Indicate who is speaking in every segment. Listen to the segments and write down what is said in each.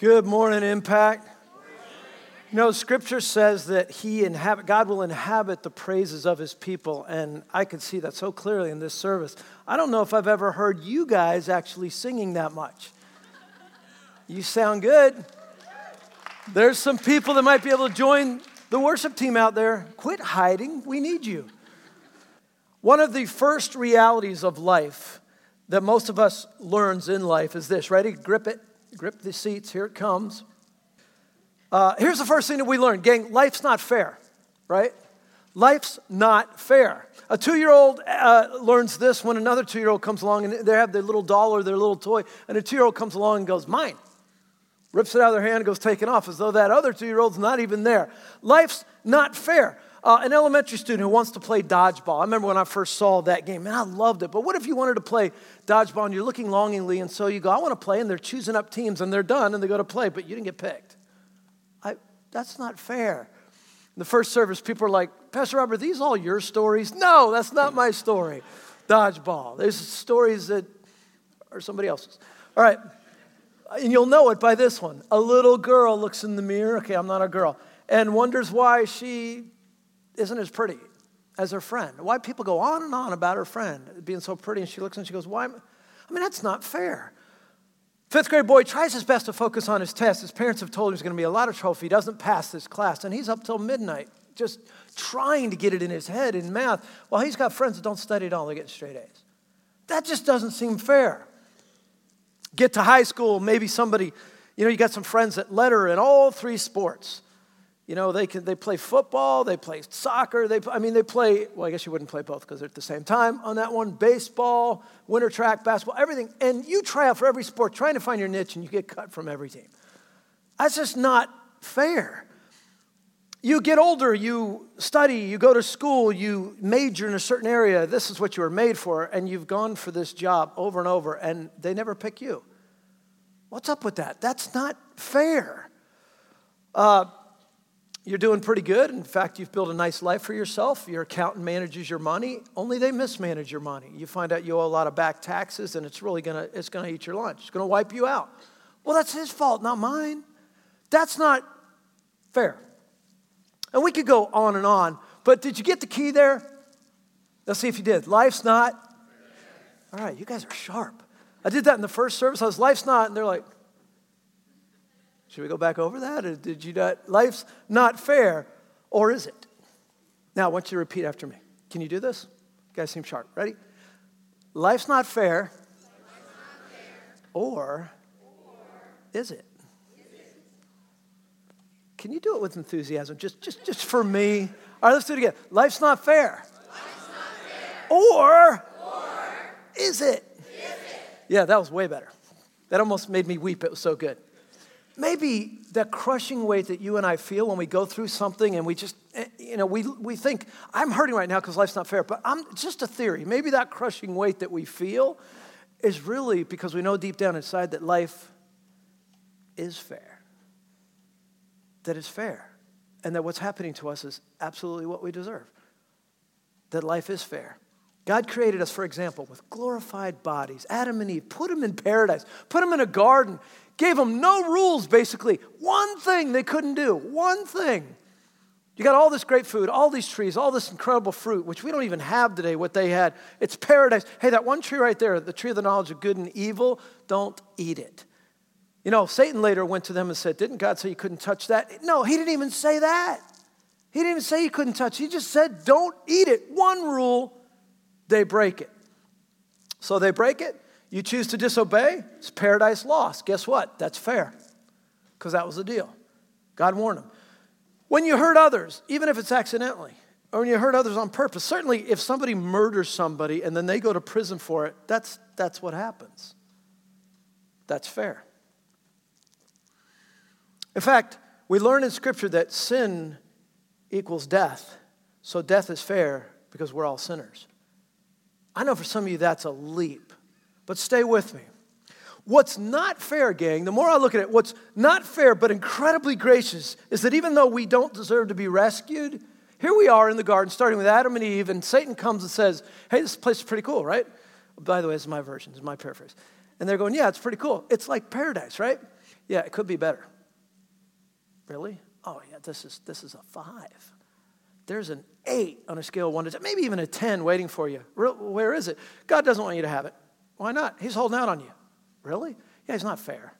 Speaker 1: Good morning, Impact. You know, Scripture says that He inhabit, God will inhabit the praises of His people, and I can see that so clearly in this service. I don't know if I've ever heard you guys actually singing that much. You sound good. There's some people that might be able to join the worship team out there. Quit hiding. We need you. One of the first realities of life that most of us learns in life is this. Ready? Grip it. Grip the seats. Here it comes. Uh, here's the first thing that we learn, gang. Life's not fair, right? Life's not fair. A two year old uh, learns this when another two year old comes along and they have their little doll or their little toy, and a two year old comes along and goes, Mine. Rips it out of their hand and goes taking off as though that other two year old's not even there. Life's not fair. Uh, an elementary student who wants to play dodgeball. I remember when I first saw that game, and I loved it. But what if you wanted to play dodgeball and you're looking longingly, and so you go, I want to play, and they're choosing up teams, and they're done, and they go to play, but you didn't get picked. I, that's not fair. In the first service, people are like, Pastor Robert, are these all your stories? No, that's not my story. Dodgeball. There's stories that are somebody else's. All right. And you'll know it by this one. A little girl looks in the mirror. Okay, I'm not a girl. And wonders why she isn't as pretty as her friend. Why people go on and on about her friend being so pretty. And she looks and she goes, Why? I mean, that's not fair. Fifth grade boy tries his best to focus on his test. His parents have told him there's going to be a lot of trophy. He doesn't pass this class, and he's up till midnight just trying to get it in his head in math while he's got friends that don't study at all. They get straight A's. That just doesn't seem fair. Get to high school, maybe somebody, you know, you got some friends that letter in all three sports. You know, they, can, they play football, they play soccer, they, I mean, they play, well, I guess you wouldn't play both because they're at the same time on that one baseball, winter track, basketball, everything. And you try out for every sport, trying to find your niche, and you get cut from every team. That's just not fair. You get older, you study, you go to school, you major in a certain area. This is what you were made for, and you've gone for this job over and over, and they never pick you. What's up with that? That's not fair. Uh, you're doing pretty good. In fact, you've built a nice life for yourself. Your accountant manages your money, only they mismanage your money. You find out you owe a lot of back taxes and it's really gonna, it's gonna eat your lunch. It's gonna wipe you out. Well, that's his fault, not mine. That's not fair. And we could go on and on, but did you get the key there? Let's see if you did. Life's not. All right, you guys are sharp. I did that in the first service. I was, life's not, and they're like, should we go back over that? Or did you not? Life's not fair, or is it? Now, I want you to repeat after me. Can you do this? You guys seem sharp. Ready? Life's not fair, Or, or is, it? is it? Can you do it with enthusiasm? Just, just, just for me. All right, let's do it again. Life's not fair.
Speaker 2: Life's not fair.
Speaker 1: Or,
Speaker 2: or
Speaker 1: is, it?
Speaker 2: is it?
Speaker 1: Yeah, that was way better. That almost made me weep. It was so good maybe that crushing weight that you and I feel when we go through something and we just, eh, you know, we, we think, I'm hurting right now because life's not fair, but I'm just a theory. Maybe that crushing weight that we feel is really because we know deep down inside that life is fair, that it's fair, and that what's happening to us is absolutely what we deserve, that life is fair. God created us, for example, with glorified bodies. Adam and Eve, put them in paradise, put them in a garden gave them no rules, basically. One thing they couldn't do, one thing. You got all this great food, all these trees, all this incredible fruit, which we don't even have today, what they had. It's paradise. Hey, that one tree right there, the tree of the knowledge of good and evil, don't eat it. You know, Satan later went to them and said, Didn't God say you couldn't touch that? No, he didn't even say that. He didn't even say you couldn't touch. He just said, Don't eat it. One rule, they break it. So they break it. You choose to disobey, it's paradise lost. Guess what? That's fair, because that was the deal. God warned them. When you hurt others, even if it's accidentally, or when you hurt others on purpose, certainly if somebody murders somebody and then they go to prison for it, that's, that's what happens. That's fair. In fact, we learn in Scripture that sin equals death. So death is fair because we're all sinners. I know for some of you that's a leap. But stay with me. What's not fair, gang, the more I look at it, what's not fair but incredibly gracious is that even though we don't deserve to be rescued, here we are in the garden, starting with Adam and Eve, and Satan comes and says, Hey, this place is pretty cool, right? By the way, this is my version, this is my paraphrase. And they're going, Yeah, it's pretty cool. It's like paradise, right? Yeah, it could be better. Really? Oh, yeah, this is, this is a five. There's an eight on a scale of one to 10, maybe even a 10 waiting for you. Where is it? God doesn't want you to have it. Why not? He's holding out on you. Really? Yeah, he's not fair.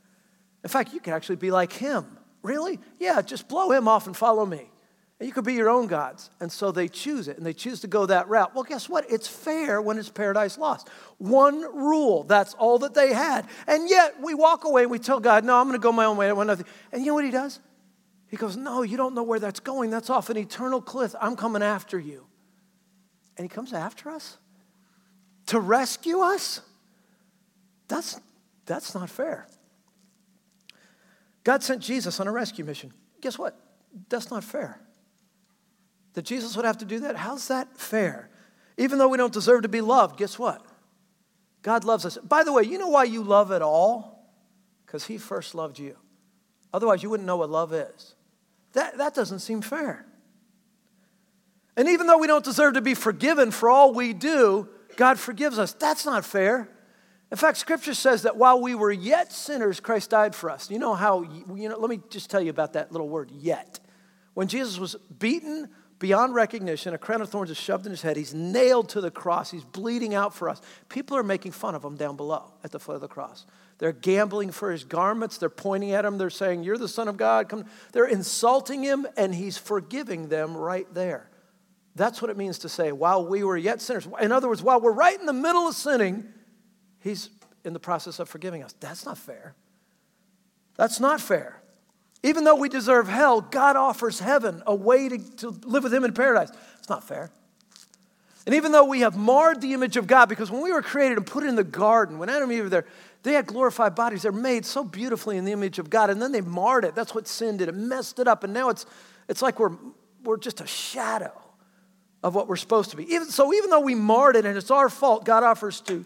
Speaker 1: In fact, you can actually be like him. Really? Yeah, just blow him off and follow me. And you could be your own gods. And so they choose it and they choose to go that route. Well, guess what? It's fair when it's paradise lost. One rule, that's all that they had. And yet we walk away and we tell God, no, I'm going to go my own way. I want nothing. And you know what he does? He goes, no, you don't know where that's going. That's off an eternal cliff. I'm coming after you. And he comes after us to rescue us? That's, that's not fair. God sent Jesus on a rescue mission. Guess what? That's not fair. That Jesus would have to do that? How's that fair? Even though we don't deserve to be loved, guess what? God loves us. By the way, you know why you love at all? Because He first loved you. Otherwise, you wouldn't know what love is. That, that doesn't seem fair. And even though we don't deserve to be forgiven for all we do, God forgives us. That's not fair. In fact, Scripture says that while we were yet sinners, Christ died for us. You know how, you know, let me just tell you about that little word, yet. When Jesus was beaten beyond recognition, a crown of thorns is shoved in his head, he's nailed to the cross, he's bleeding out for us. People are making fun of him down below at the foot of the cross. They're gambling for his garments, they're pointing at him, they're saying, You're the Son of God. Come. They're insulting him, and he's forgiving them right there. That's what it means to say, while we were yet sinners. In other words, while we're right in the middle of sinning, He's in the process of forgiving us. That's not fair. That's not fair. Even though we deserve hell, God offers heaven, a way to, to live with Him in paradise. It's not fair. And even though we have marred the image of God, because when we were created and put in the garden, when Adam and Eve were there, they had glorified bodies. They're made so beautifully in the image of God, and then they marred it. That's what sin did. It messed it up, and now it's, it's like we're, we're just a shadow of what we're supposed to be. Even, so even though we marred it and it's our fault, God offers to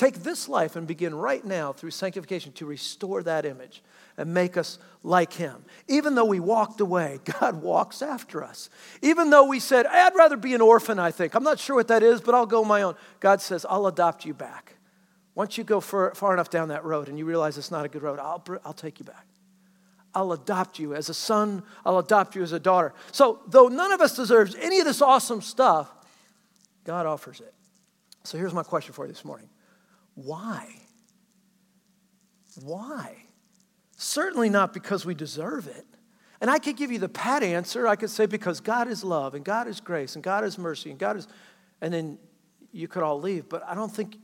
Speaker 1: Take this life and begin right now through sanctification to restore that image and make us like Him. Even though we walked away, God walks after us. Even though we said, I'd rather be an orphan, I think. I'm not sure what that is, but I'll go my own. God says, I'll adopt you back. Once you go far, far enough down that road and you realize it's not a good road, I'll, I'll take you back. I'll adopt you as a son, I'll adopt you as a daughter. So, though none of us deserves any of this awesome stuff, God offers it. So, here's my question for you this morning why? Why? Certainly not because we deserve it. And I could give you the pat answer. I could say because God is love and God is grace and God is mercy and God is, and then you could all leave. But I don't think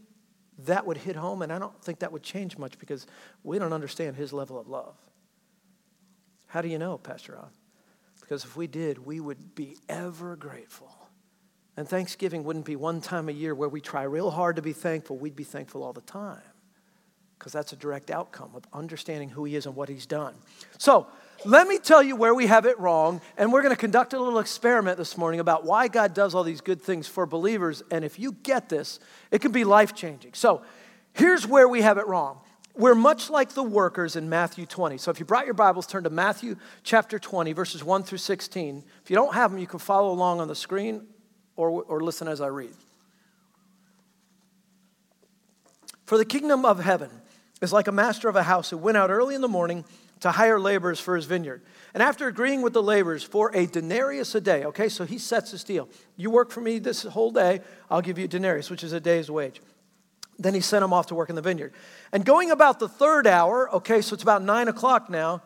Speaker 1: that would hit home and I don't think that would change much because we don't understand his level of love. How do you know, Pastor Ron? Because if we did, we would be ever grateful and Thanksgiving wouldn't be one time a year where we try real hard to be thankful. We'd be thankful all the time because that's a direct outcome of understanding who He is and what He's done. So, let me tell you where we have it wrong, and we're going to conduct a little experiment this morning about why God does all these good things for believers. And if you get this, it can be life changing. So, here's where we have it wrong. We're much like the workers in Matthew 20. So, if you brought your Bibles, turn to Matthew chapter 20, verses 1 through 16. If you don't have them, you can follow along on the screen or, or listen as I read. For the kingdom of heaven is like a master of a house who went out early in the morning to hire laborers for his vineyard. And after agreeing with the laborers for a denarius a day, okay, so he sets this deal. You work for me this whole day, I'll give you a denarius, which is a day's wage. Then he sent them off to work in the vineyard. And going about the third hour, okay, so it's about nine o'clock now,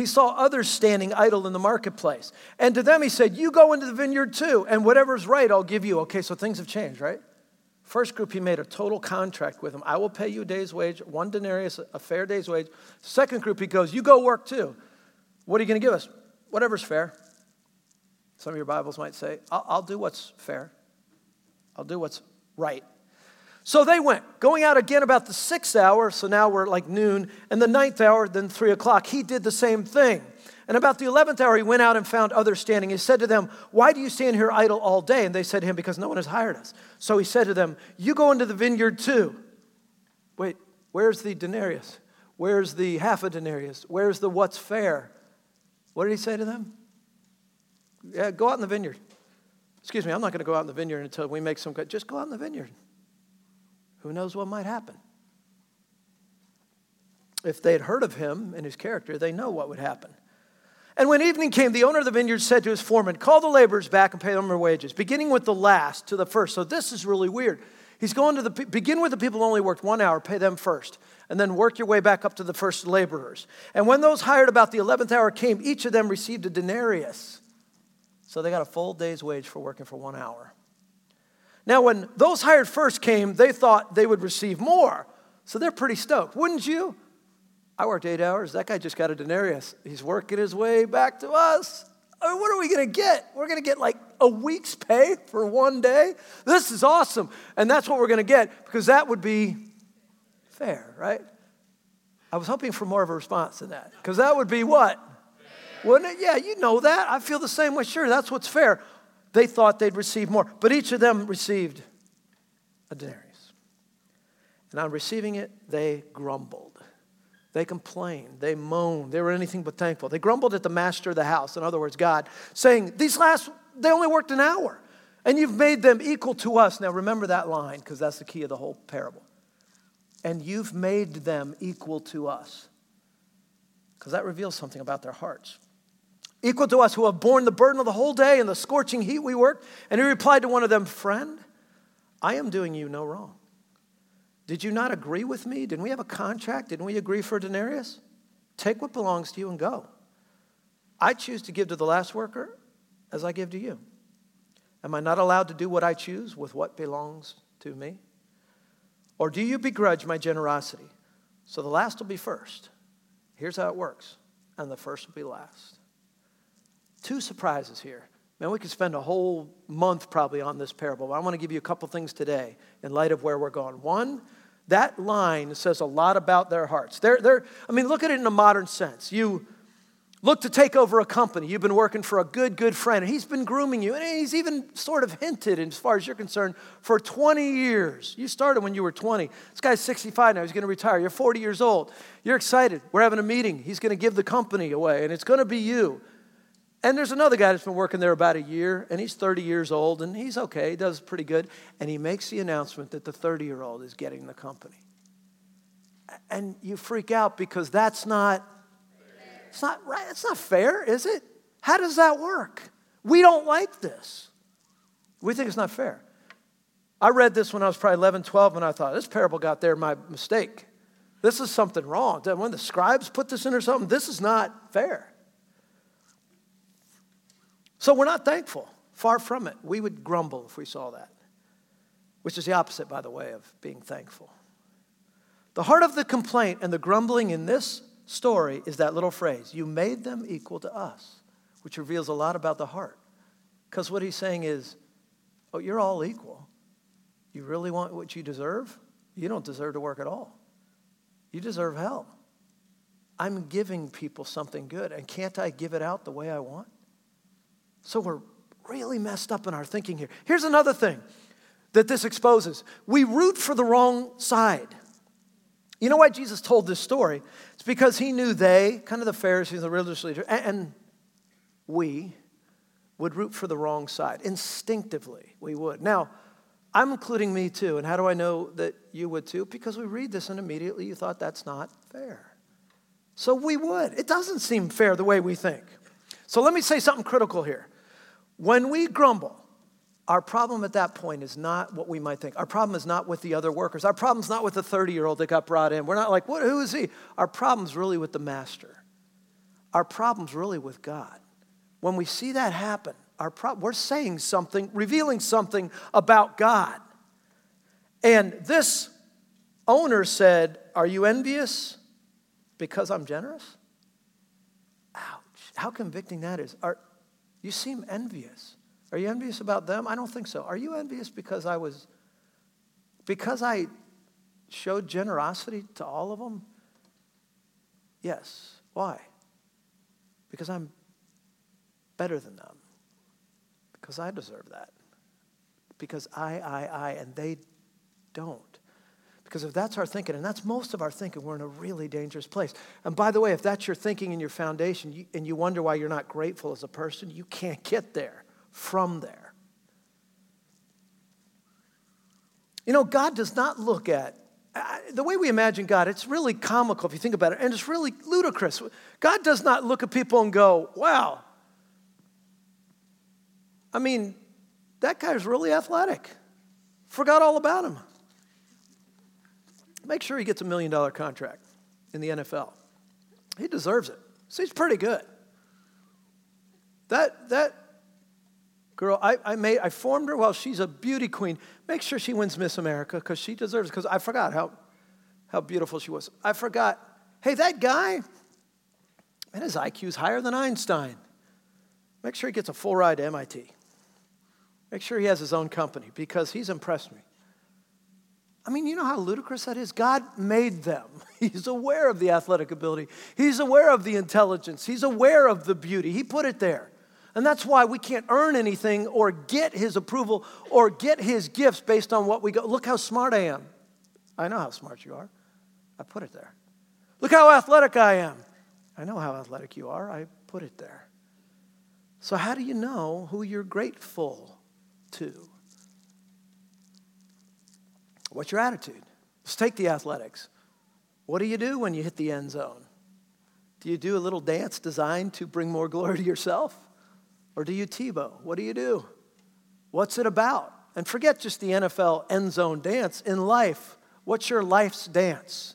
Speaker 1: he saw others standing idle in the marketplace. And to them he said, You go into the vineyard too, and whatever's right, I'll give you. Okay, so things have changed, right? First group, he made a total contract with them. I will pay you a day's wage, one denarius, a fair day's wage. Second group, he goes, You go work too. What are you going to give us? Whatever's fair. Some of your Bibles might say, I'll, I'll do what's fair, I'll do what's right. So they went, going out again about the sixth hour, so now we're like noon, and the ninth hour, then three o'clock. He did the same thing. And about the eleventh hour, he went out and found others standing. He said to them, Why do you stand here idle all day? And they said to him, Because no one has hired us. So he said to them, You go into the vineyard too. Wait, where's the denarius? Where's the half a denarius? Where's the what's fair? What did he say to them? Yeah, go out in the vineyard. Excuse me, I'm not going to go out in the vineyard until we make some. Just go out in the vineyard. Who knows what might happen? If they had heard of him and his character, they know what would happen. And when evening came, the owner of the vineyard said to his foreman, Call the laborers back and pay them their wages, beginning with the last to the first. So this is really weird. He's going to the begin with the people who only worked one hour, pay them first, and then work your way back up to the first laborers. And when those hired about the 11th hour came, each of them received a denarius. So they got a full day's wage for working for one hour. Now, when those hired first came, they thought they would receive more. So they're pretty stoked, wouldn't you? I worked eight hours. That guy just got a denarius. He's working his way back to us. I mean, what are we going to get? We're going to get like a week's pay for one day? This is awesome. And that's what we're going to get because that would be fair, right? I was hoping for more of a response than that because that would be what? Wouldn't it? Yeah, you know that. I feel the same way. Sure, that's what's fair. They thought they'd receive more, but each of them received a denarius. And on receiving it, they grumbled. They complained. They moaned. They were anything but thankful. They grumbled at the master of the house, in other words, God, saying, These last, they only worked an hour, and you've made them equal to us. Now remember that line, because that's the key of the whole parable. And you've made them equal to us, because that reveals something about their hearts equal to us who have borne the burden of the whole day and the scorching heat we worked. And he replied to one of them, Friend, I am doing you no wrong. Did you not agree with me? Didn't we have a contract? Didn't we agree for a denarius? Take what belongs to you and go. I choose to give to the last worker as I give to you. Am I not allowed to do what I choose with what belongs to me? Or do you begrudge my generosity? So the last will be first. Here's how it works, and the first will be last. Two surprises here. Man, we could spend a whole month probably on this parable, but I want to give you a couple things today in light of where we're going. One, that line says a lot about their hearts. They're, they're, I mean, look at it in a modern sense. You look to take over a company. You've been working for a good, good friend, and he's been grooming you, and he's even sort of hinted, as far as you're concerned, for 20 years. You started when you were 20. This guy's 65 now. He's going to retire. You're 40 years old. You're excited. We're having a meeting. He's going to give the company away, and it's going to be you. And there's another guy that's been working there about a year, and he's 30 years old, and he's okay, he does pretty good. And he makes the announcement that the 30 year old is getting the company. And you freak out because that's not, it's not right, it's not fair, is it? How does that work? We don't like this. We think it's not fair. I read this when I was probably 11, 12, and I thought, this parable got there, my mistake. This is something wrong. When the scribes put this in or something, this is not fair. So we're not thankful. Far from it. We would grumble if we saw that, which is the opposite, by the way, of being thankful. The heart of the complaint and the grumbling in this story is that little phrase you made them equal to us, which reveals a lot about the heart. Because what he's saying is, oh, you're all equal. You really want what you deserve? You don't deserve to work at all. You deserve hell. I'm giving people something good, and can't I give it out the way I want? So we're really messed up in our thinking here. Here's another thing that this exposes we root for the wrong side. You know why Jesus told this story? It's because he knew they, kind of the Pharisees, the religious leaders, and we would root for the wrong side. Instinctively, we would. Now, I'm including me too. And how do I know that you would too? Because we read this and immediately you thought that's not fair. So we would. It doesn't seem fair the way we think. So let me say something critical here. When we grumble, our problem at that point is not what we might think. Our problem is not with the other workers. Our problem is not with the 30 year old that got brought in. We're not like, what, who is he? Our problem is really with the master. Our problem is really with God. When we see that happen, our pro- we're saying something, revealing something about God. And this owner said, Are you envious because I'm generous? Ouch. How convicting that is. Are, you seem envious. Are you envious about them? I don't think so. Are you envious because I was, because I showed generosity to all of them? Yes. Why? Because I'm better than them. Because I deserve that. Because I, I, I, and they don't. Because if that's our thinking, and that's most of our thinking, we're in a really dangerous place. And by the way, if that's your thinking and your foundation, you, and you wonder why you're not grateful as a person, you can't get there from there. You know, God does not look at the way we imagine God, it's really comical if you think about it, and it's really ludicrous. God does not look at people and go, wow. I mean, that guy's really athletic. Forgot all about him. Make sure he gets a million dollar contract in the NFL. He deserves it. So he's pretty good. That, that girl, I, I, made, I formed her while she's a beauty queen. Make sure she wins Miss America because she deserves it because I forgot how, how beautiful she was. I forgot, hey, that guy, man, his IQ's higher than Einstein. Make sure he gets a full ride to MIT. Make sure he has his own company because he's impressed me. I mean, you know how ludicrous that is? God made them. He's aware of the athletic ability, He's aware of the intelligence, He's aware of the beauty. He put it there. And that's why we can't earn anything or get His approval or get His gifts based on what we go. Look how smart I am. I know how smart you are. I put it there. Look how athletic I am. I know how athletic you are. I put it there. So, how do you know who you're grateful to? What's your attitude? Let's take the athletics. What do you do when you hit the end zone? Do you do a little dance designed to bring more glory to yourself? Or do you Tebow? What do you do? What's it about? And forget just the NFL end zone dance. In life, what's your life's dance?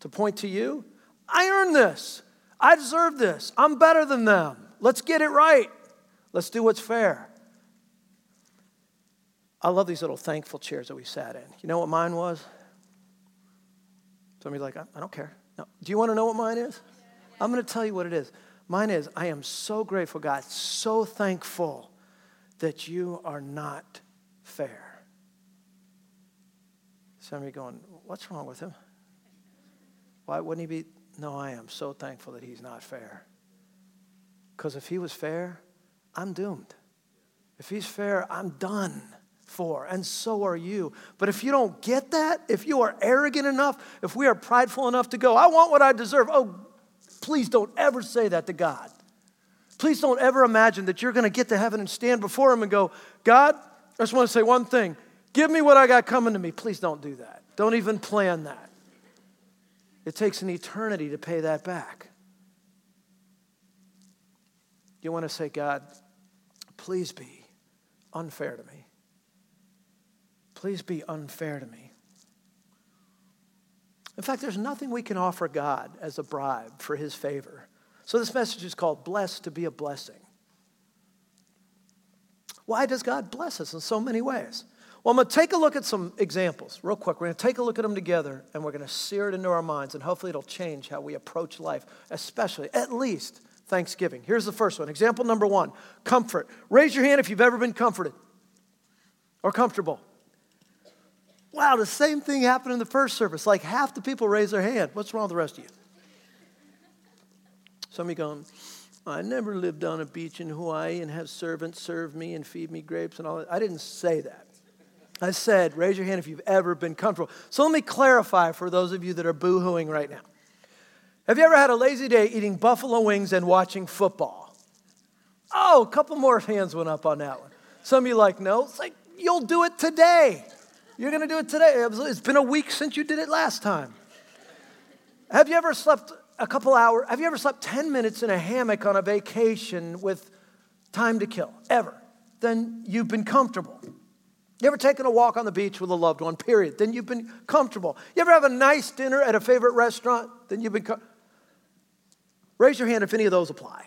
Speaker 1: To point to you? I earned this. I deserve this. I'm better than them. Let's get it right. Let's do what's fair. I love these little thankful chairs that we sat in. You know what mine was? Somebody's like, I don't care. No. Do you want to know what mine is? I'm going to tell you what it is. Mine is, I am so grateful, God, so thankful that you are not fair. Some of you going, what's wrong with him? Why wouldn't he be? No, I am so thankful that he's not fair. Because if he was fair, I'm doomed. If he's fair, I'm done for, and so are you. But if you don't get that, if you are arrogant enough, if we are prideful enough to go, I want what I deserve, oh, please don't ever say that to God. Please don't ever imagine that you're going to get to heaven and stand before Him and go, God, I just want to say one thing. Give me what I got coming to me. Please don't do that. Don't even plan that. It takes an eternity to pay that back. You want to say, God, please be unfair to me. Please be unfair to me. In fact, there's nothing we can offer God as a bribe for his favor. So this message is called Blessed to be a Blessing. Why does God bless us in so many ways? Well, I'm going to take a look at some examples real quick. We're going to take a look at them together and we're going to sear it into our minds, and hopefully it'll change how we approach life, especially, at least, Thanksgiving. Here's the first one. Example number one comfort. Raise your hand if you've ever been comforted or comfortable. Wow, the same thing happened in the first service. Like half the people raised their hand. What's wrong with the rest of you? Some of you going, I never lived on a beach in Hawaii and have servants serve me and feed me grapes and all that. I didn't say that. I said, raise your hand if you've ever been comfortable. So let me clarify for those of you that are boo hooing right now. Have you ever had a lazy day eating buffalo wings and watching football? Oh, a couple more hands went up on that one. Some of you like, no. It's like, you'll do it today. You're going to do it today. It's been a week since you did it last time. Have you ever slept a couple hours? Have you ever slept 10 minutes in a hammock on a vacation with time to kill? Ever? Then you've been comfortable. You ever taken a walk on the beach with a loved one, period? Then you've been comfortable. You ever have a nice dinner at a favorite restaurant? Then you've been com- Raise your hand if any of those apply.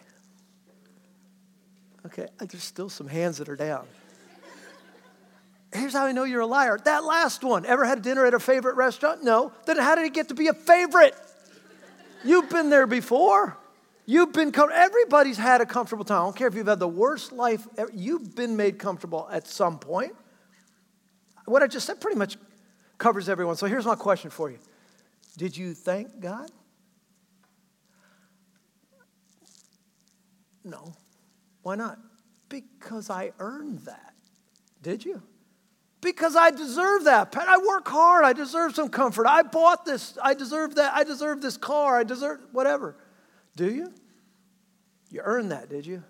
Speaker 1: Okay, there's still some hands that are down. Here's how I know you're a liar. That last one, ever had dinner at a favorite restaurant? No. Then how did it get to be a favorite? You've been there before. You've been com- everybody's had a comfortable time. I don't care if you've had the worst life ever. You've been made comfortable at some point. What I just said pretty much covers everyone. So here's my question for you. Did you thank God? No. Why not? Because I earned that. Did you? Because I deserve that. I work hard. I deserve some comfort. I bought this. I deserve that. I deserve this car. I deserve whatever. Do you? You earned that, did you?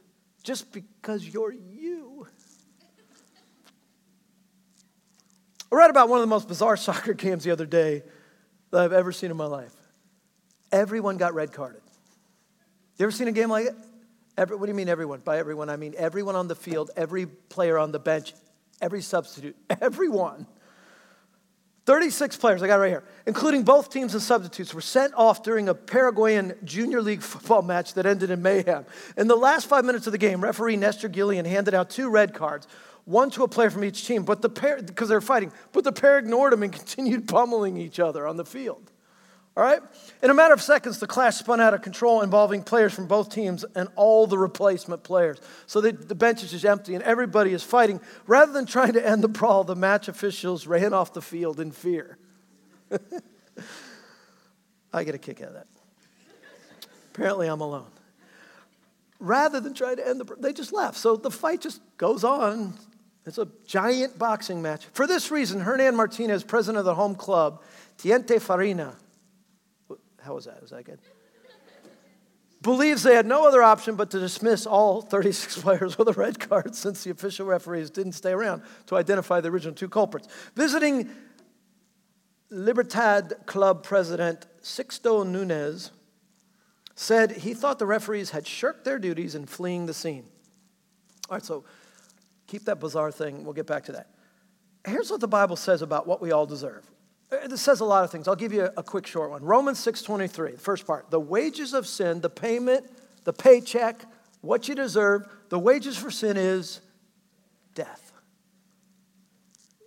Speaker 1: Just because you're you. I read about one of the most bizarre soccer games the other day. that I've ever seen in my life. Everyone got red carded. You ever seen a game like it? Every, what do you mean everyone? By everyone, I mean everyone on the field, every player on the bench, every substitute, everyone. 36 players, I got right here, including both teams and substitutes, were sent off during a Paraguayan junior league football match that ended in mayhem. In the last five minutes of the game, referee Nestor Gillian handed out two red cards, one to a player from each team, but the pair, because they were fighting, but the pair ignored him and continued pummeling each other on the field. All right? In a matter of seconds, the clash spun out of control involving players from both teams and all the replacement players. So the, the bench is just empty and everybody is fighting. Rather than trying to end the brawl, the match officials ran off the field in fear. I get a kick out of that. Apparently, I'm alone. Rather than trying to end the, they just left. So the fight just goes on. It's a giant boxing match. For this reason, Hernan Martinez, president of the home club, Tiente Farina, how was that? Was that good? Believes they had no other option but to dismiss all 36 players with a red card since the official referees didn't stay around to identify the original two culprits. Visiting Libertad Club president Sixto Nunez said he thought the referees had shirked their duties in fleeing the scene. All right, so keep that bizarre thing. We'll get back to that. Here's what the Bible says about what we all deserve. Uh, this says a lot of things. I'll give you a quick short one. Romans 6:23, the first part. The wages of sin, the payment, the paycheck, what you deserve, the wages for sin is death.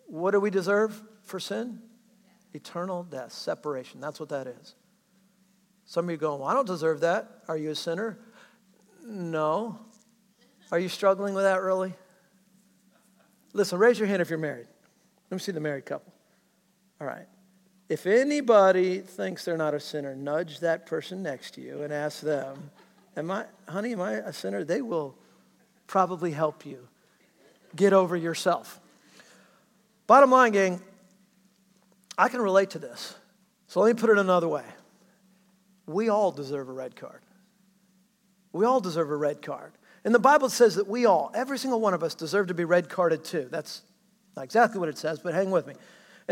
Speaker 1: What do we deserve for sin? Eternal death, separation. That's what that is. Some of you go, well, I don't deserve that. Are you a sinner? No. Are you struggling with that really? Listen, raise your hand if you're married. Let me see the married couple. All right. If anybody thinks they're not a sinner, nudge that person next to you and ask them, Am I, honey, am I a sinner? They will probably help you get over yourself. Bottom line, gang, I can relate to this. So let me put it another way. We all deserve a red card. We all deserve a red card. And the Bible says that we all, every single one of us, deserve to be red carded too. That's not exactly what it says, but hang with me.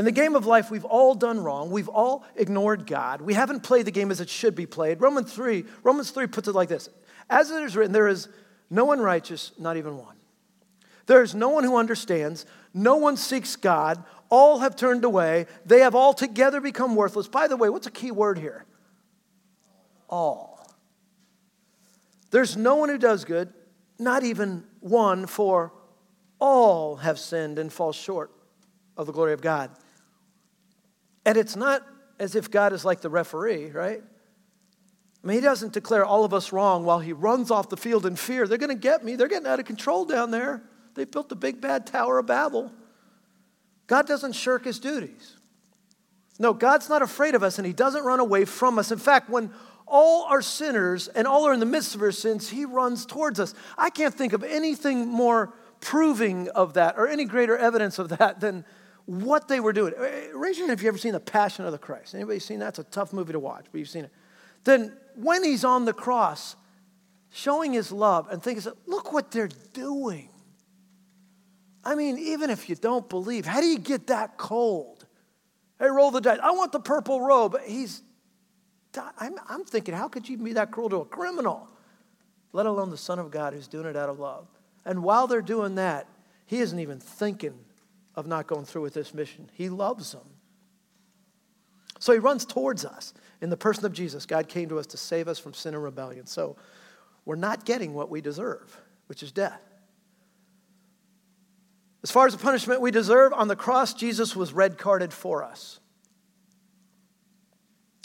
Speaker 1: In the game of life, we've all done wrong. We've all ignored God. We haven't played the game as it should be played. Romans 3, Romans 3 puts it like this As it is written, there is no one righteous, not even one. There is no one who understands. No one seeks God. All have turned away. They have altogether become worthless. By the way, what's a key word here? All. There's no one who does good, not even one, for all have sinned and fall short of the glory of God. And it's not as if God is like the referee, right? I mean, he doesn't declare all of us wrong while he runs off the field in fear. They're going to get me. They're getting out of control down there. They built the big bad Tower of Babel. God doesn't shirk his duties. No, God's not afraid of us and he doesn't run away from us. In fact, when all are sinners and all are in the midst of our sins, he runs towards us. I can't think of anything more proving of that or any greater evidence of that than what they were doing. Uh, raise your hand if you've ever seen The Passion of the Christ. Anybody seen that? It's a tough movie to watch, but you've seen it. Then when he's on the cross, showing his love and thinking, look what they're doing. I mean, even if you don't believe, how do you get that cold? Hey, roll the dice. I want the purple robe. He's, I'm, I'm thinking, how could you be that cruel to a criminal? Let alone the Son of God who's doing it out of love. And while they're doing that, he isn't even thinking of not going through with this mission. He loves them. So he runs towards us. In the person of Jesus, God came to us to save us from sin and rebellion. So we're not getting what we deserve, which is death. As far as the punishment we deserve, on the cross, Jesus was red carded for us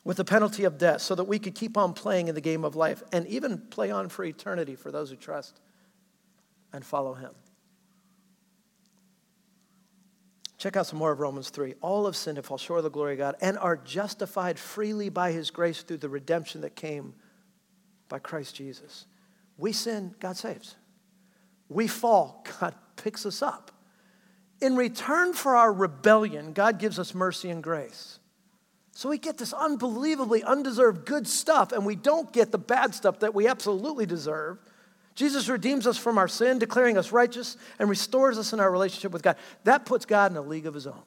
Speaker 1: with the penalty of death so that we could keep on playing in the game of life and even play on for eternity for those who trust and follow him. Check out some more of Romans 3. All have sinned and fall short of the glory of God and are justified freely by his grace through the redemption that came by Christ Jesus. We sin, God saves. We fall, God picks us up. In return for our rebellion, God gives us mercy and grace. So we get this unbelievably undeserved good stuff, and we don't get the bad stuff that we absolutely deserve. Jesus redeems us from our sin, declaring us righteous, and restores us in our relationship with God. That puts God in a league of his own.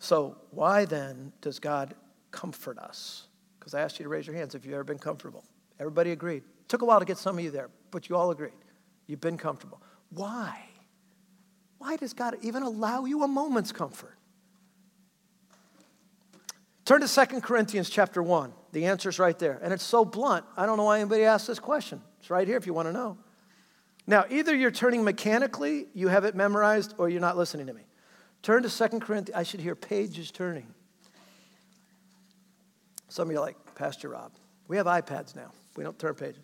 Speaker 1: So, why then does God comfort us? Because I asked you to raise your hands if you've ever been comfortable. Everybody agreed. Took a while to get some of you there, but you all agreed. You've been comfortable. Why? Why does God even allow you a moment's comfort? Turn to 2 Corinthians chapter 1. The answer's right there. And it's so blunt. I don't know why anybody asked this question. It's right here if you want to know. Now, either you're turning mechanically, you have it memorized, or you're not listening to me. Turn to 2 Corinthians. I should hear pages turning. Some of you are like, Pastor Rob, we have iPads now. We don't turn pages.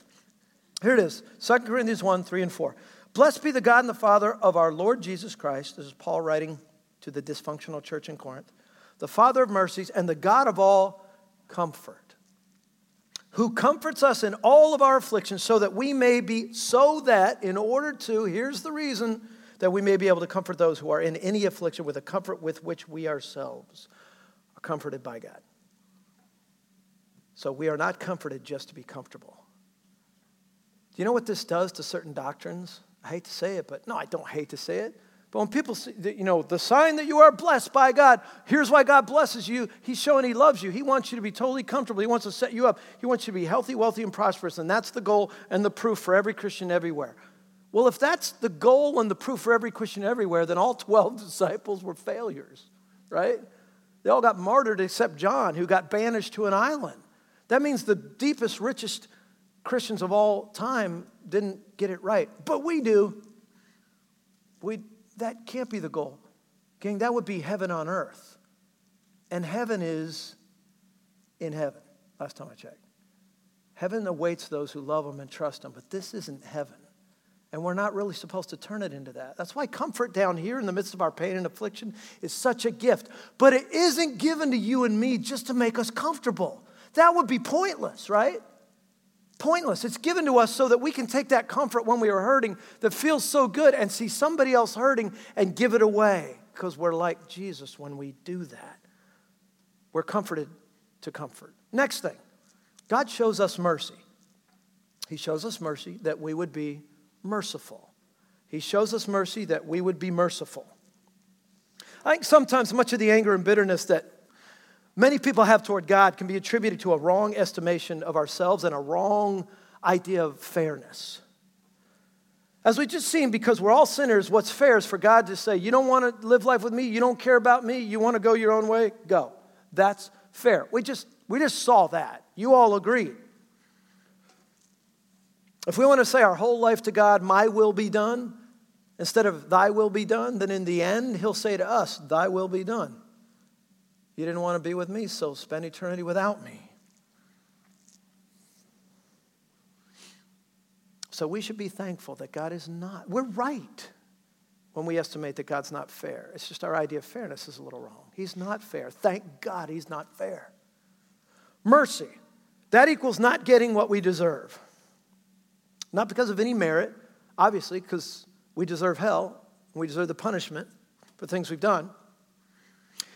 Speaker 1: Here it is 2 Corinthians 1 3 and 4. Blessed be the God and the Father of our Lord Jesus Christ. This is Paul writing to the dysfunctional church in Corinth. The Father of mercies and the God of all comfort, who comforts us in all of our afflictions, so that we may be, so that in order to, here's the reason, that we may be able to comfort those who are in any affliction with a comfort with which we ourselves are comforted by God. So we are not comforted just to be comfortable. Do you know what this does to certain doctrines? I hate to say it, but no, I don't hate to say it. But when people see, you know, the sign that you are blessed by God, here's why God blesses you. He's showing He loves you. He wants you to be totally comfortable. He wants to set you up. He wants you to be healthy, wealthy, and prosperous. And that's the goal and the proof for every Christian everywhere. Well, if that's the goal and the proof for every Christian everywhere, then all 12 disciples were failures, right? They all got martyred except John, who got banished to an island. That means the deepest, richest Christians of all time didn't get it right. But we do. We, that can't be the goal. King, that would be heaven on earth. And heaven is in heaven, last time I checked. Heaven awaits those who love Him and trust Him, but this isn't heaven. And we're not really supposed to turn it into that. That's why comfort down here in the midst of our pain and affliction is such a gift. But it isn't given to you and me just to make us comfortable. That would be pointless, right? Pointless. It's given to us so that we can take that comfort when we are hurting that feels so good and see somebody else hurting and give it away because we're like Jesus when we do that. We're comforted to comfort. Next thing, God shows us mercy. He shows us mercy that we would be merciful. He shows us mercy that we would be merciful. I think sometimes much of the anger and bitterness that many people have toward God can be attributed to a wrong estimation of ourselves and a wrong idea of fairness. As we just seen, because we're all sinners, what's fair is for God to say, You don't want to live life with me, you don't care about me, you want to go your own way, go. That's fair. We just, we just saw that. You all agreed. If we want to say our whole life to God, my will be done, instead of thy will be done, then in the end, he'll say to us, thy will be done. You didn't want to be with me, so spend eternity without me. So we should be thankful that God is not, we're right when we estimate that God's not fair. It's just our idea of fairness is a little wrong. He's not fair. Thank God he's not fair. Mercy, that equals not getting what we deserve. Not because of any merit, obviously, because we deserve hell, we deserve the punishment for things we've done.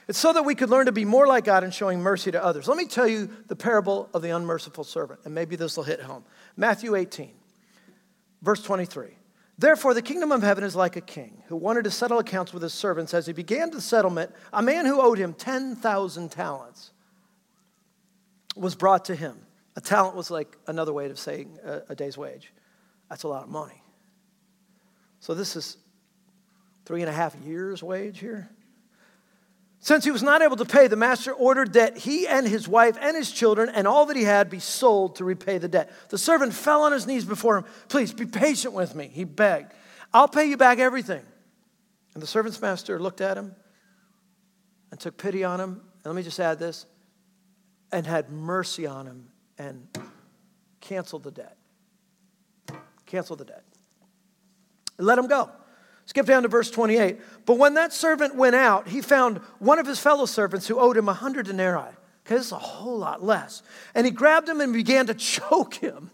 Speaker 1: It's so that we could learn to be more like God in showing mercy to others. Let me tell you the parable of the unmerciful servant, and maybe this will hit home. Matthew 18, verse 23. Therefore, the kingdom of heaven is like a king who wanted to settle accounts with his servants. As he began the settlement, a man who owed him 10,000 talents was brought to him. A talent was like another way of saying a, a day's wage. That's a lot of money. So this is three and a half years' wage here. Since he was not able to pay, the master ordered that he and his wife and his children and all that he had be sold to repay the debt. The servant fell on his knees before him. Please be patient with me, he begged. I'll pay you back everything. And the servant's master looked at him and took pity on him. And let me just add this and had mercy on him and canceled the debt Canceled the debt. Let him go. Skip down to verse 28. But when that servant went out, he found one of his fellow servants who owed him a hundred denarii. Okay, this is a whole lot less. And he grabbed him and began to choke him.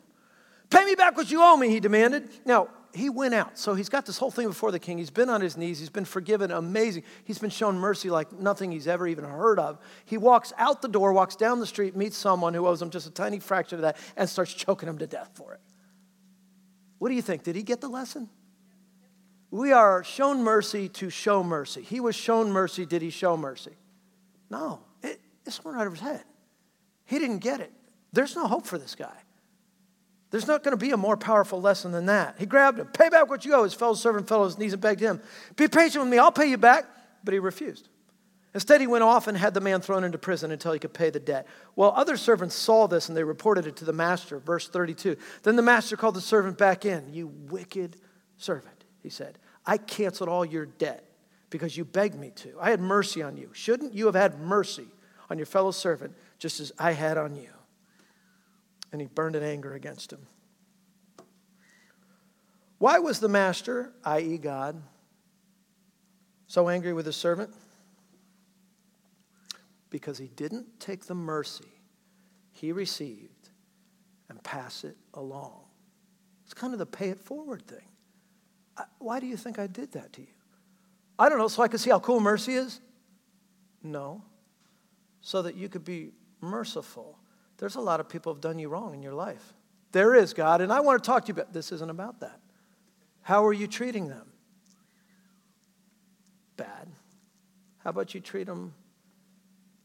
Speaker 1: Pay me back what you owe me, he demanded. Now, he went out. So he's got this whole thing before the king. He's been on his knees. He's been forgiven. Amazing. He's been shown mercy like nothing he's ever even heard of. He walks out the door, walks down the street, meets someone who owes him just a tiny fraction of that, and starts choking him to death for it. What do you think? Did he get the lesson? We are shown mercy to show mercy. He was shown mercy. Did he show mercy? No, it, went right over his head. He didn't get it. There's no hope for this guy. There's not going to be a more powerful lesson than that. He grabbed him, pay back what you owe. His fellow servant fell on his knees and begged him, Be patient with me, I'll pay you back. But he refused. Instead, he went off and had the man thrown into prison until he could pay the debt. Well, other servants saw this and they reported it to the master. Verse 32. Then the master called the servant back in. You wicked servant, he said. I canceled all your debt because you begged me to. I had mercy on you. Shouldn't you have had mercy on your fellow servant just as I had on you? And he burned in anger against him. Why was the master, i.e., God, so angry with his servant? because he didn't take the mercy he received and pass it along. It's kind of the pay it forward thing. Why do you think I did that to you? I don't know, so I could see how cool mercy is? No. So that you could be merciful. There's a lot of people have done you wrong in your life. There is, God, and I want to talk to you about this isn't about that. How are you treating them? Bad. How about you treat them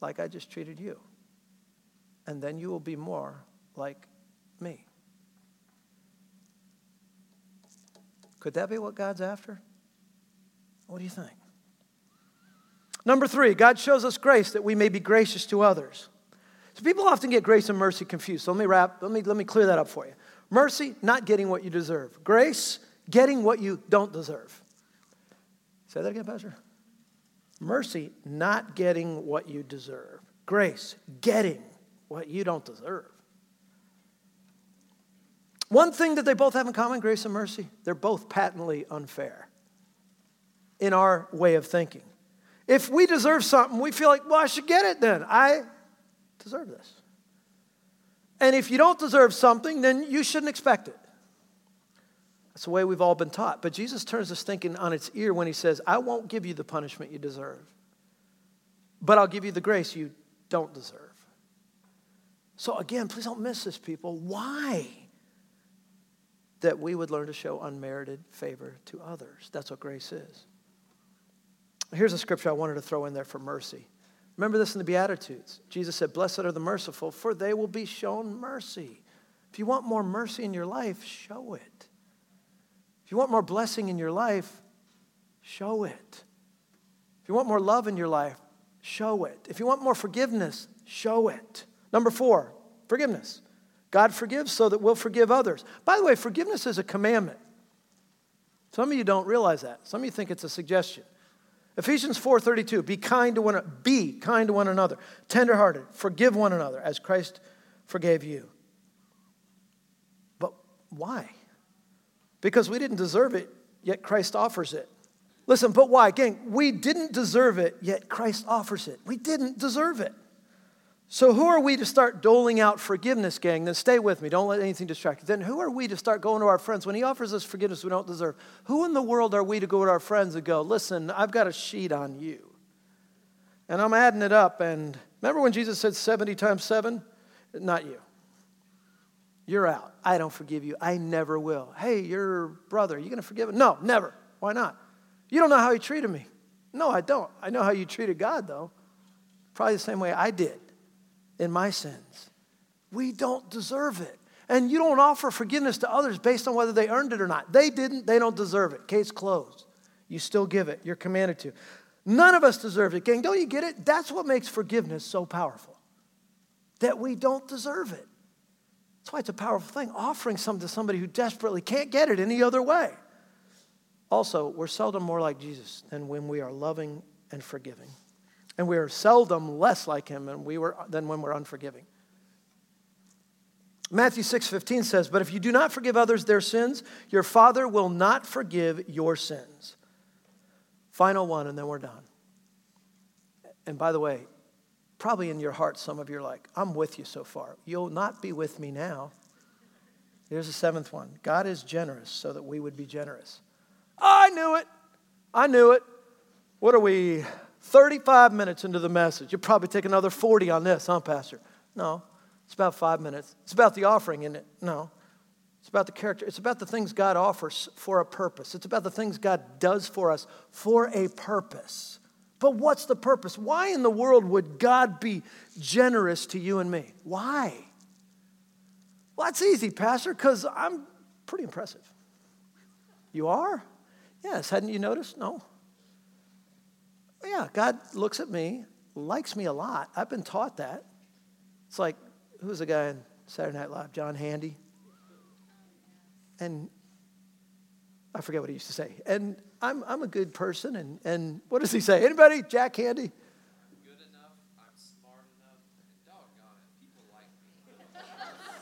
Speaker 1: like I just treated you. And then you will be more like me. Could that be what God's after? What do you think? Number three, God shows us grace that we may be gracious to others. So people often get grace and mercy confused. So let me wrap, let me, let me clear that up for you. Mercy, not getting what you deserve. Grace, getting what you don't deserve. Say that again, Pastor. Mercy, not getting what you deserve. Grace, getting what you don't deserve. One thing that they both have in common, grace and mercy, they're both patently unfair in our way of thinking. If we deserve something, we feel like, well, I should get it then. I deserve this. And if you don't deserve something, then you shouldn't expect it. That's the way we've all been taught. But Jesus turns this thinking on its ear when he says, I won't give you the punishment you deserve, but I'll give you the grace you don't deserve. So, again, please don't miss this, people. Why? That we would learn to show unmerited favor to others. That's what grace is. Here's a scripture I wanted to throw in there for mercy. Remember this in the Beatitudes. Jesus said, Blessed are the merciful, for they will be shown mercy. If you want more mercy in your life, show it. If you want more blessing in your life, show it. If you want more love in your life, show it. If you want more forgiveness, show it. Number four, forgiveness. God forgives so that we'll forgive others. By the way, forgiveness is a commandment. Some of you don't realize that. Some of you think it's a suggestion. Ephesians 4:32, be kind to one be kind to one another, tenderhearted, forgive one another as Christ forgave you. But why? because we didn't deserve it, yet Christ offers it. Listen, but why? Again, we didn't deserve it, yet Christ offers it. We didn't deserve it. So, who are we to start doling out forgiveness, gang? Then stay with me. Don't let anything distract you. Then, who are we to start going to our friends when He offers us forgiveness we don't deserve? Who in the world are we to go to our friends and go, listen, I've got a sheet on you? And I'm adding it up. And remember when Jesus said 70 times 7? Not you. You're out. I don't forgive you. I never will. Hey, your brother, you going to forgive him? No, never. Why not? You don't know how he treated me. No, I don't. I know how you treated God, though. Probably the same way I did in my sins. We don't deserve it. And you don't offer forgiveness to others based on whether they earned it or not. They didn't, they don't deserve it. Case closed. You still give it. You're commanded to. None of us deserve it, gang. Don't you get it? That's what makes forgiveness so powerful. That we don't deserve it. That's why it's a powerful thing, offering something to somebody who desperately can't get it any other way. Also, we're seldom more like Jesus than when we are loving and forgiving. And we are seldom less like him than, we were, than when we're unforgiving. Matthew 6:15 says, "But if you do not forgive others their sins, your Father will not forgive your sins." Final one and then we're done. And by the way, Probably in your heart, some of you are like, I'm with you so far. You'll not be with me now. Here's the seventh one God is generous so that we would be generous. I knew it. I knew it. What are we, 35 minutes into the message? You'll probably take another 40 on this, huh, Pastor? No, it's about five minutes. It's about the offering, isn't it? No. It's about the character. It's about the things God offers for a purpose. It's about the things God does for us for a purpose. But what's the purpose? Why in the world would God be generous to you and me? Why? Well, that's easy, Pastor, because I'm pretty impressive. You are? Yes. Hadn't you noticed? No. Oh, yeah, God looks at me, likes me a lot. I've been taught that. It's like, who's the guy in Saturday Night Live? John Handy. And I forget what he used to say. And I'm, I'm a good person. And, and what does he say? Anybody? Jack Handey?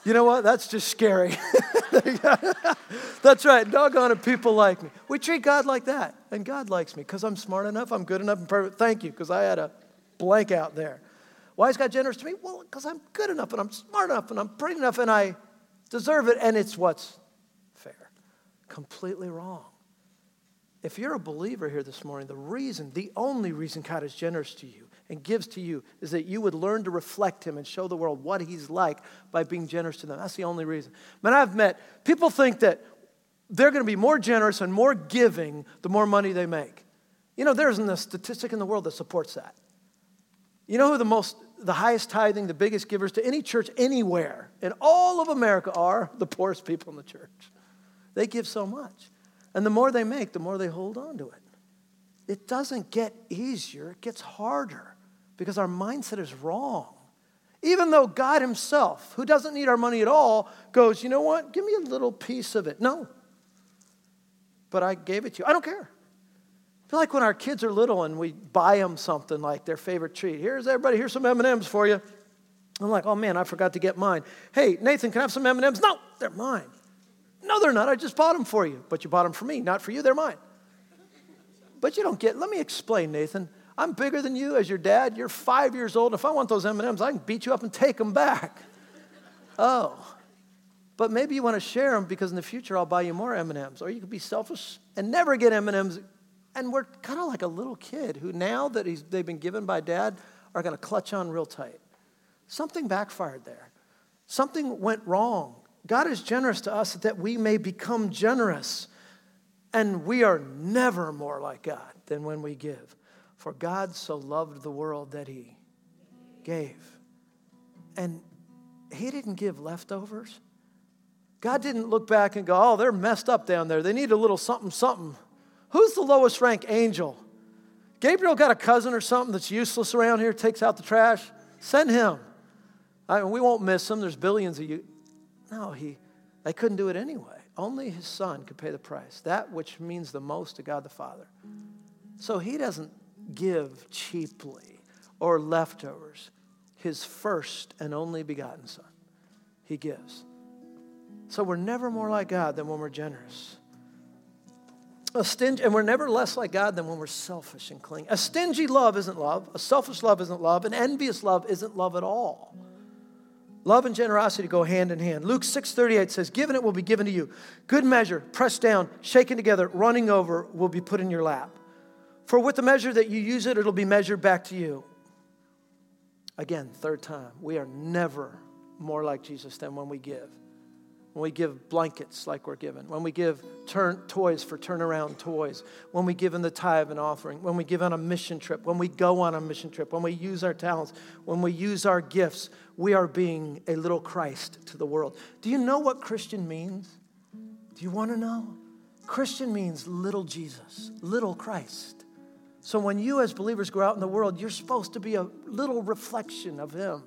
Speaker 1: You know what? That's just scary. That's right. Doggone it, people like me. We treat God like that. And God likes me because I'm smart enough, I'm good enough, and perfect. Thank you, because I had a blank out there. Why is God generous to me? Well, because I'm good enough and I'm smart enough and I'm pretty enough and I deserve it. And it's what's fair. Completely wrong. If you're a believer here this morning, the reason, the only reason God is generous to you and gives to you is that you would learn to reflect Him and show the world what He's like by being generous to them. That's the only reason. Man, I've met people think that they're going to be more generous and more giving the more money they make. You know, there isn't a statistic in the world that supports that. You know who the most, the highest tithing, the biggest givers to any church anywhere in all of America are? The poorest people in the church. They give so much. And the more they make, the more they hold on to it. It doesn't get easier, it gets harder because our mindset is wrong. Even though God Himself, who doesn't need our money at all, goes, you know what? Give me a little piece of it. No. But I gave it to you. I don't care. I feel like when our kids are little and we buy them something like their favorite treat. Here's everybody, here's some M&Ms for you. I'm like, oh man, I forgot to get mine. Hey, Nathan, can I have some M&Ms? No, they're mine. No, they're not. I just bought them for you. But you bought them for me, not for you. They're mine. But you don't get, let me explain, Nathan. I'm bigger than you as your dad. You're five years old. If I want those M&Ms, I can beat you up and take them back. Oh. But maybe you want to share them because in the future I'll buy you more M&Ms. Or you could be selfish and never get M&Ms. And we're kind of like a little kid who now that they've been given by dad are going to clutch on real tight. Something backfired there. Something went wrong. God is generous to us that we may become generous. And we are never more like God than when we give. For God so loved the world that he gave. And he didn't give leftovers. God didn't look back and go, oh, they're messed up down there. They need a little something, something. Who's the lowest rank angel? Gabriel got a cousin or something that's useless around here, takes out the trash. Send him. I mean, we won't miss him. There's billions of you. No, he, they couldn't do it anyway. Only his son could pay the price, that which means the most to God the Father. So he doesn't give cheaply or leftovers. His first and only begotten son, he gives. So we're never more like God than when we're generous. A stingy, and we're never less like God than when we're selfish and clingy. A stingy love isn't love. A selfish love isn't love. An envious love isn't love at all. Love and generosity go hand in hand. Luke 6:38 says, "Given it will be given to you. Good measure, pressed down, shaken together, running over will be put in your lap. For with the measure that you use it, it'll be measured back to you." Again, third time, we are never more like Jesus than when we give when we give blankets like we're given, when we give turn, toys for turnaround toys, when we give in the tithe and offering, when we give on a mission trip, when we go on a mission trip, when we use our talents, when we use our gifts, we are being a little Christ to the world. Do you know what Christian means? Do you want to know? Christian means little Jesus, little Christ. So when you as believers go out in the world, you're supposed to be a little reflection of Him.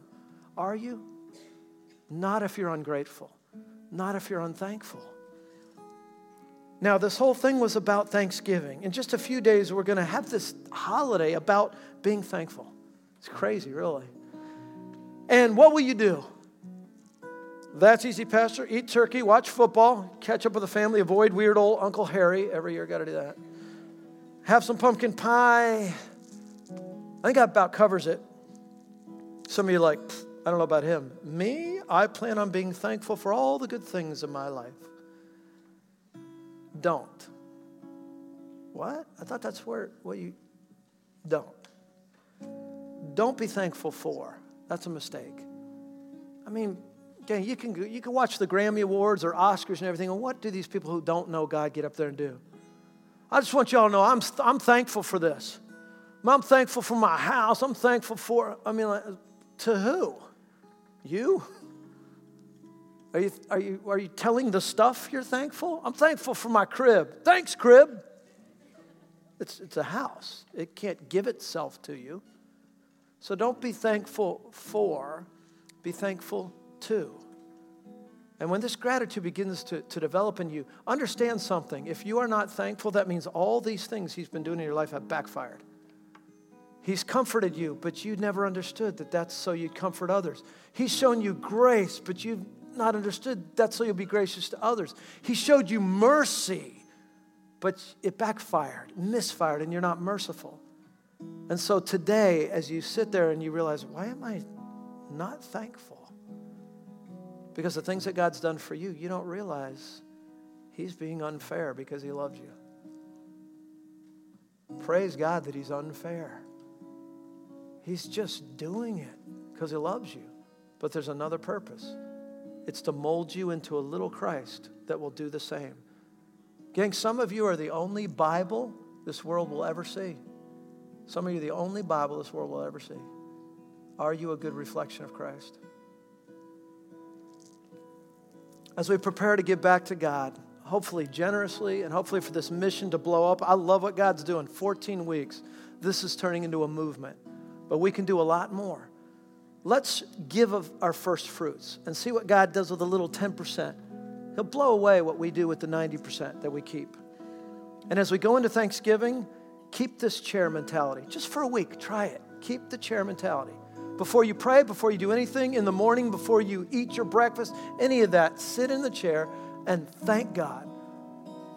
Speaker 1: Are you? Not if you're ungrateful. Not if you're unthankful. Now, this whole thing was about Thanksgiving. In just a few days, we're going to have this holiday about being thankful. It's crazy, really. And what will you do? That's easy, Pastor. Eat turkey, watch football, catch up with the family, avoid weird old Uncle Harry. Every year, got to do that. Have some pumpkin pie. I think that about covers it. Some of you like, I don't know about him. Me, I plan on being thankful for all the good things in my life. Don't. What? I thought that's where what you don't. Don't be thankful for. That's a mistake. I mean, again, you can you can watch the Grammy Awards or Oscars and everything, and what do these people who don't know God get up there and do? I just want y'all to know I'm I'm thankful for this. I'm thankful for my house. I'm thankful for, I mean, like, to who? You? Are you, are, you, are you telling the stuff you're thankful? I'm thankful for my crib. Thanks, crib. It's, it's a house, it can't give itself to you. So don't be thankful for, be thankful to. And when this gratitude begins to, to develop in you, understand something. If you are not thankful, that means all these things He's been doing in your life have backfired. He's comforted you, but you never understood that that's so you'd comfort others. He's shown you grace, but you've not understood that's so you'll be gracious to others. He showed you mercy, but it backfired, misfired, and you're not merciful. And so today, as you sit there and you realize, why am I not thankful? Because the things that God's done for you, you don't realize He's being unfair because He loves you. Praise God that He's unfair. He's just doing it because He loves you. But there's another purpose it's to mold you into a little Christ that will do the same. Gang, some of you are the only Bible this world will ever see. Some of you are the only Bible this world will ever see. Are you a good reflection of Christ? As we prepare to give back to God, hopefully generously, and hopefully for this mission to blow up, I love what God's doing. 14 weeks. This is turning into a movement, but we can do a lot more. Let's give of our first fruits and see what God does with a little 10%. He'll blow away what we do with the 90% that we keep. And as we go into Thanksgiving, keep this chair mentality. Just for a week, try it. Keep the chair mentality. Before you pray, before you do anything in the morning, before you eat your breakfast, any of that, sit in the chair and thank God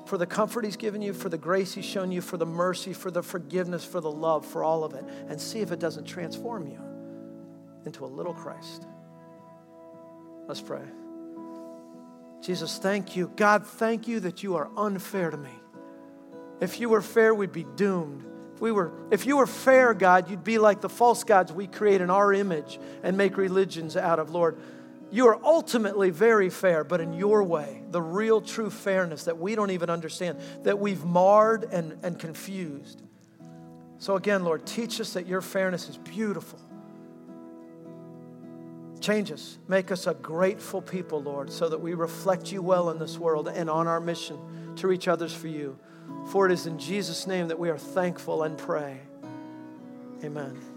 Speaker 1: for the comfort He's given you, for the grace He's shown you, for the mercy, for the forgiveness, for the love, for all of it, and see if it doesn't transform you into a little Christ. Let's pray. Jesus, thank you. God, thank you that you are unfair to me. If you were fair, we'd be doomed. If, we were, if you were fair, God, you'd be like the false gods we create in our image and make religions out of, Lord. You are ultimately very fair, but in your way, the real true fairness that we don't even understand, that we've marred and, and confused. So, again, Lord, teach us that your fairness is beautiful. Change us. Make us a grateful people, Lord, so that we reflect you well in this world and on our mission to reach others for you. For it is in Jesus' name that we are thankful and pray. Amen.